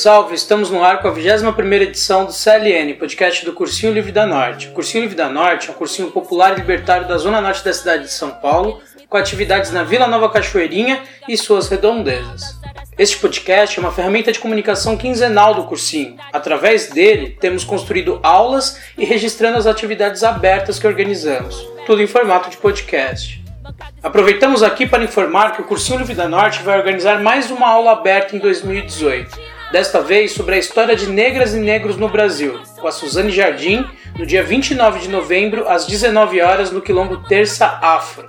Salve, estamos no ar com a 21ª edição do CLN, podcast do Cursinho Livre da Norte. O Cursinho Livre da Norte é um cursinho popular e libertário da zona norte da cidade de São Paulo, com atividades na Vila Nova Cachoeirinha e suas redondezas. Este podcast é uma ferramenta de comunicação quinzenal do cursinho. Através dele, temos construído aulas e registrando as atividades abertas que organizamos, tudo em formato de podcast. Aproveitamos aqui para informar que o Cursinho Livre da Norte vai organizar mais uma aula aberta em 2018 desta vez sobre a história de negras e negros no Brasil, com a Suzane Jardim, no dia 29 de novembro, às 19 horas, no Quilombo Terça Afro.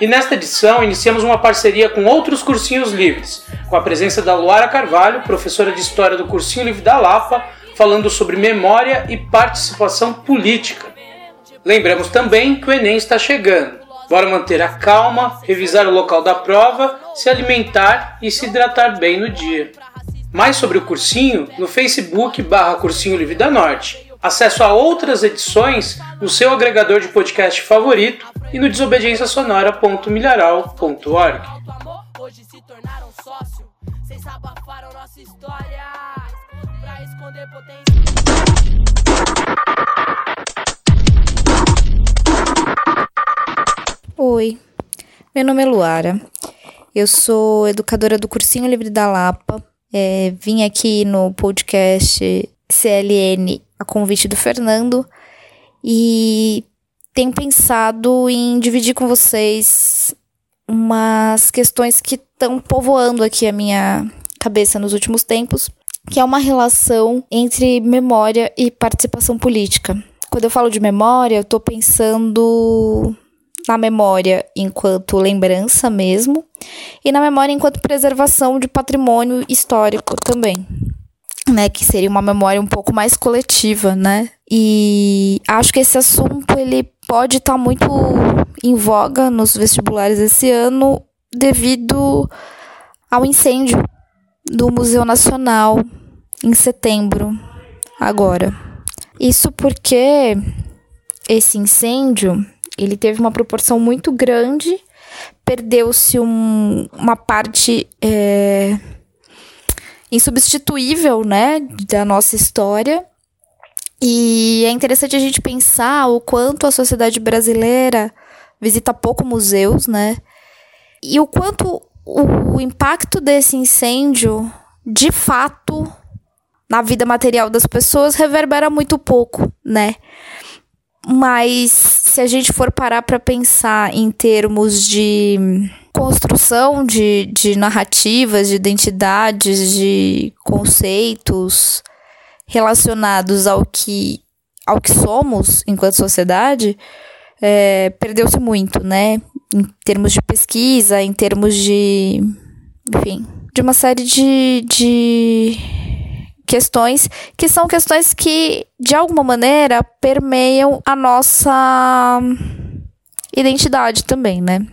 E nesta edição iniciamos uma parceria com outros cursinhos livres, com a presença da Luara Carvalho, professora de História do Cursinho Livre da Lapa, falando sobre memória e participação política. Lembramos também que o Enem está chegando. Bora manter a calma, revisar o local da prova, se alimentar e se hidratar bem no dia. Mais sobre o cursinho no Facebook barra Cursinho Livre da Norte. Acesso a outras edições no seu agregador de podcast favorito e no desobediênciasonora.milharal.org. Oi, meu nome é Luara. Eu sou educadora do Cursinho Livre da Lapa é, vim aqui no podcast CLN a convite do Fernando e tenho pensado em dividir com vocês umas questões que estão povoando aqui a minha cabeça nos últimos tempos, que é uma relação entre memória e participação política. Quando eu falo de memória, eu estou pensando na memória enquanto lembrança mesmo, e na memória enquanto preservação de patrimônio histórico também. Né, que seria uma memória um pouco mais coletiva, né? E acho que esse assunto ele pode estar tá muito em voga nos vestibulares esse ano devido ao incêndio do Museu Nacional em setembro agora. Isso porque esse incêndio ele teve uma proporção muito grande, perdeu-se um, uma parte é, insubstituível, né, da nossa história. E é interessante a gente pensar o quanto a sociedade brasileira visita pouco museus, né? E o quanto o, o impacto desse incêndio, de fato, na vida material das pessoas reverbera muito pouco, né? Mas se a gente for parar para pensar em termos de construção de, de narrativas, de identidades, de conceitos relacionados ao que, ao que somos enquanto sociedade, é, perdeu-se muito, né? Em termos de pesquisa, em termos de. Enfim, de uma série de, de questões que são questões que, de alguma maneira, permeiam a nossa identidade também, né?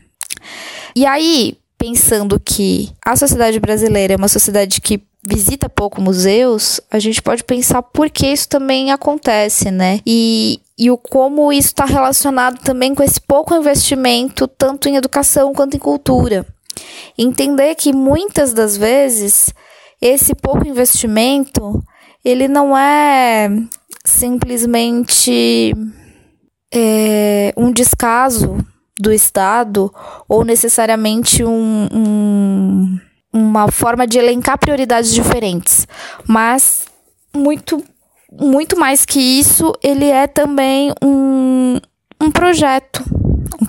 E aí, pensando que a sociedade brasileira é uma sociedade que visita pouco museus, a gente pode pensar por que isso também acontece, né? E, e o como isso está relacionado também com esse pouco investimento, tanto em educação quanto em cultura. Entender que muitas das vezes esse pouco investimento, ele não é simplesmente é, um descaso do Estado ou necessariamente um, um, uma forma de elencar prioridades diferentes, mas muito muito mais que isso, ele é também um, um projeto,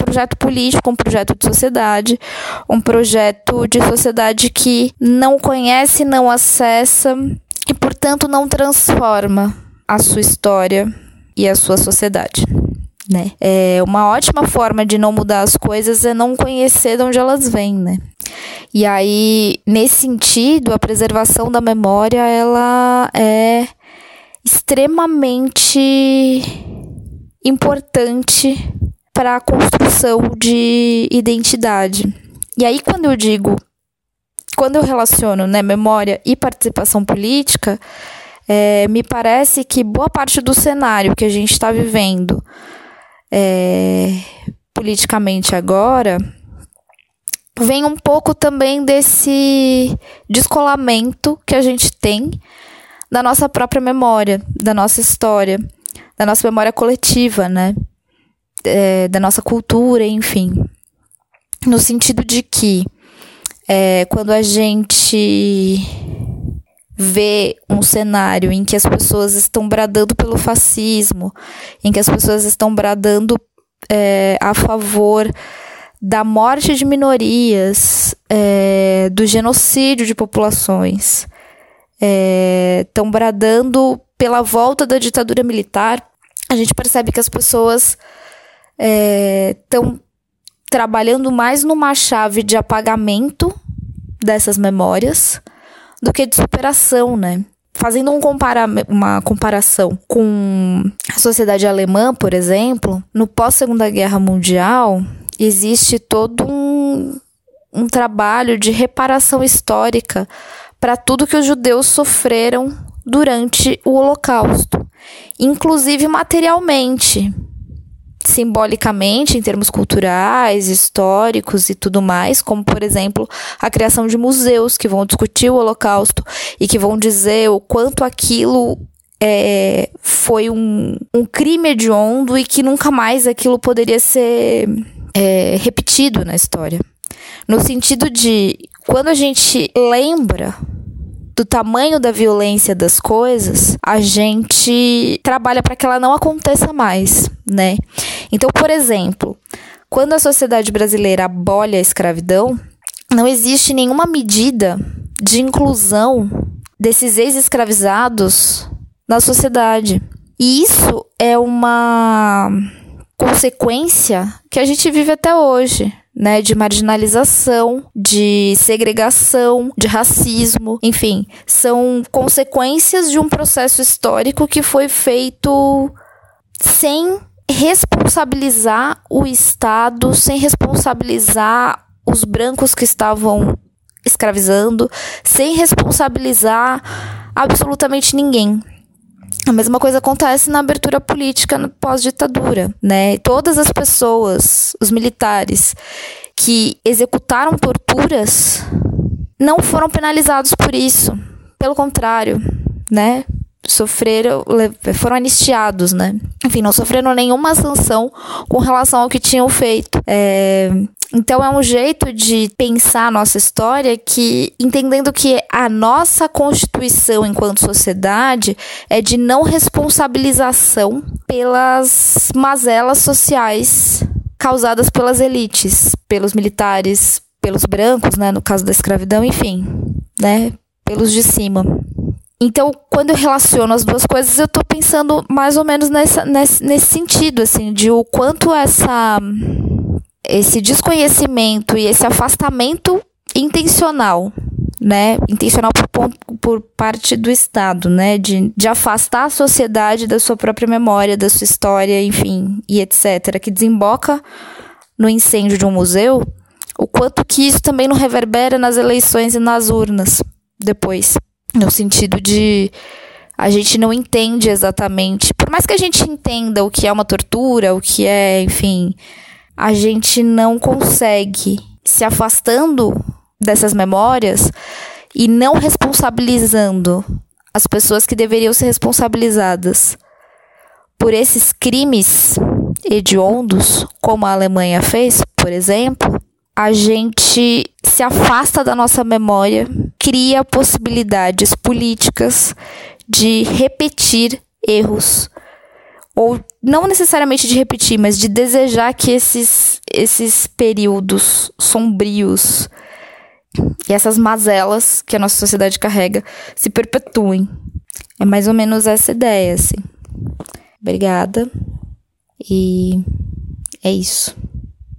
projeto político, um projeto de sociedade, um projeto de sociedade que não conhece, não acessa e, portanto, não transforma a sua história e a sua sociedade. Né? É uma ótima forma de não mudar as coisas é não conhecer de onde elas vêm, né? E aí, nesse sentido, a preservação da memória ela é extremamente importante para a construção de identidade. E aí, quando eu digo, quando eu relaciono né, memória e participação política, é, me parece que boa parte do cenário que a gente está vivendo é, politicamente agora vem um pouco também desse descolamento que a gente tem da nossa própria memória, da nossa história, da nossa memória coletiva, né? É, da nossa cultura, enfim. No sentido de que é, quando a gente vê um cenário em que as pessoas estão bradando pelo fascismo, em que as pessoas estão bradando é, a favor da morte de minorias, é, do genocídio de populações, estão é, bradando pela volta da ditadura militar, a gente percebe que as pessoas estão é, trabalhando mais numa chave de apagamento dessas memórias do que de superação, né? Fazendo um compara uma comparação com a sociedade alemã, por exemplo, no pós-Segunda Guerra Mundial, existe todo um, um trabalho de reparação histórica para tudo que os judeus sofreram durante o Holocausto, inclusive materialmente, simbolicamente, em termos culturais, históricos e tudo mais, como, por exemplo, a criação de museus que vão discutir o Holocausto e que vão dizer o quanto aquilo é, foi um, um crime hediondo e que nunca mais aquilo poderia ser é, repetido na história. No sentido de, quando a gente lembra do tamanho da violência das coisas, a gente trabalha para que ela não aconteça mais, né? Então, por exemplo, quando a sociedade brasileira abole a escravidão, não existe nenhuma medida de inclusão desses ex-escravizados na sociedade. E isso é uma consequência que a gente vive até hoje né, de marginalização, de segregação, de racismo, enfim, são consequências de um processo histórico que foi feito sem responsabilizar o Estado, sem responsabilizar os brancos que estavam escravizando, sem responsabilizar absolutamente ninguém. A mesma coisa acontece na abertura política pós-ditadura, né? Todas as pessoas, os militares que executaram torturas não foram penalizados por isso. Pelo contrário, né? Sofreram, foram anistiados, né? Enfim, não sofreram nenhuma sanção com relação ao que tinham feito. É, então é um jeito de pensar a nossa história que entendendo que a nossa constituição enquanto sociedade é de não responsabilização pelas mazelas sociais causadas pelas elites, pelos militares, pelos brancos, né, no caso da escravidão, enfim, né, pelos de cima. Então, quando eu relaciono as duas coisas, eu estou pensando mais ou menos nessa, nesse, nesse sentido, assim, de o quanto essa esse desconhecimento e esse afastamento intencional, né, intencional por, por parte do Estado, né, de, de afastar a sociedade da sua própria memória, da sua história, enfim, e etc., que desemboca no incêndio de um museu, o quanto que isso também não reverbera nas eleições e nas urnas depois, no sentido de a gente não entende exatamente, por mais que a gente entenda o que é uma tortura, o que é, enfim, a gente não consegue se afastando dessas memórias e não responsabilizando as pessoas que deveriam ser responsabilizadas por esses crimes hediondos, como a Alemanha fez, por exemplo, a gente se afasta da nossa memória, cria possibilidades políticas de repetir erros ou não necessariamente de repetir, mas de desejar que esses, esses períodos sombrios e essas mazelas que a nossa sociedade carrega se perpetuem. É mais ou menos essa ideia, assim. Obrigada. E é isso.